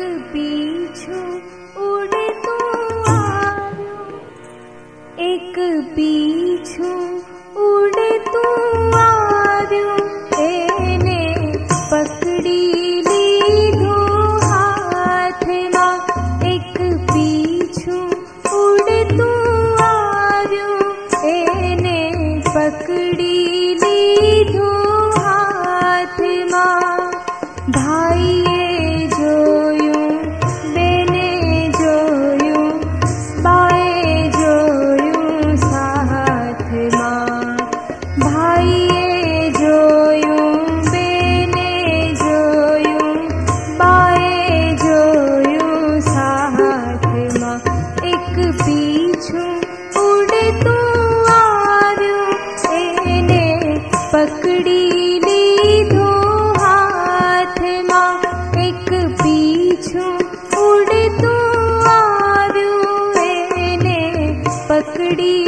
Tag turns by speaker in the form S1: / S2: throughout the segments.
S1: पीछू उड़े तो आयो। एक पीछू पकड़ी लीधो पकडी ने तु ना बीचुडु ने पकड़ी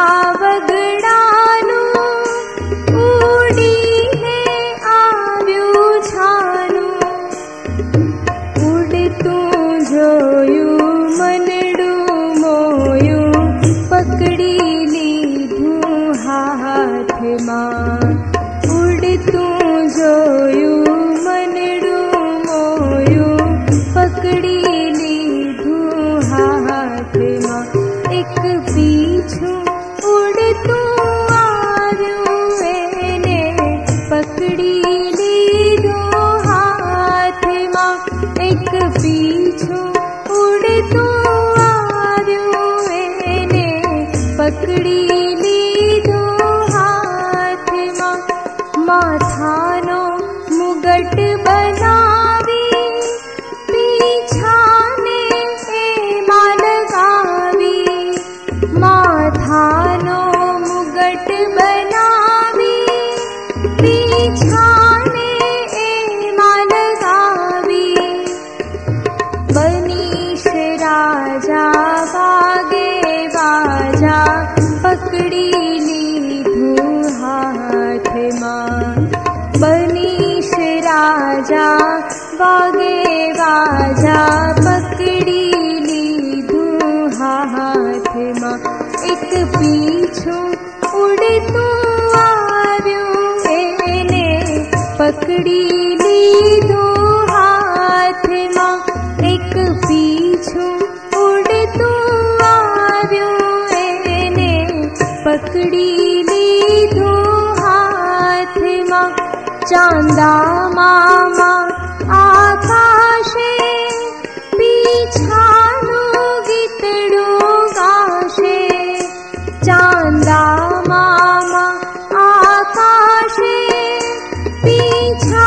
S1: आवद पकड़ी गे राजा बकरीली दुहा एक पीच्छ उडुतु हे ने पकुली दोहा एक पि उडु तु ने पकड़ी ली दो हा मा। च म आशे पितु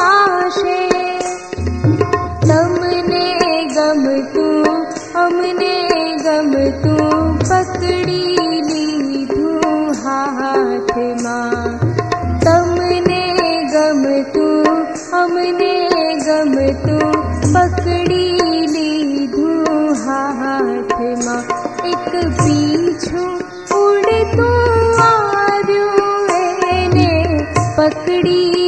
S1: आशे तंने गबतु हम गबतु बकरी ली तथे मा। तंने गबतु हम गबतु बकरी ली तू हा हाथमा पकडी